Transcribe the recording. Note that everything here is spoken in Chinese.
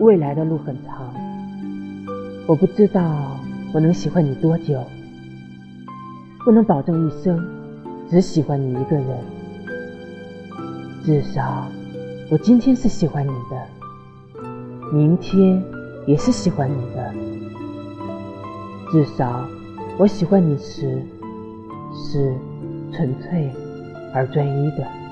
未来的路很长。我不知道我能喜欢你多久。不能保证一生只喜欢你一个人。至少我今天是喜欢你的。明天也是喜欢你的。至少我喜欢你时是纯粹而专一的。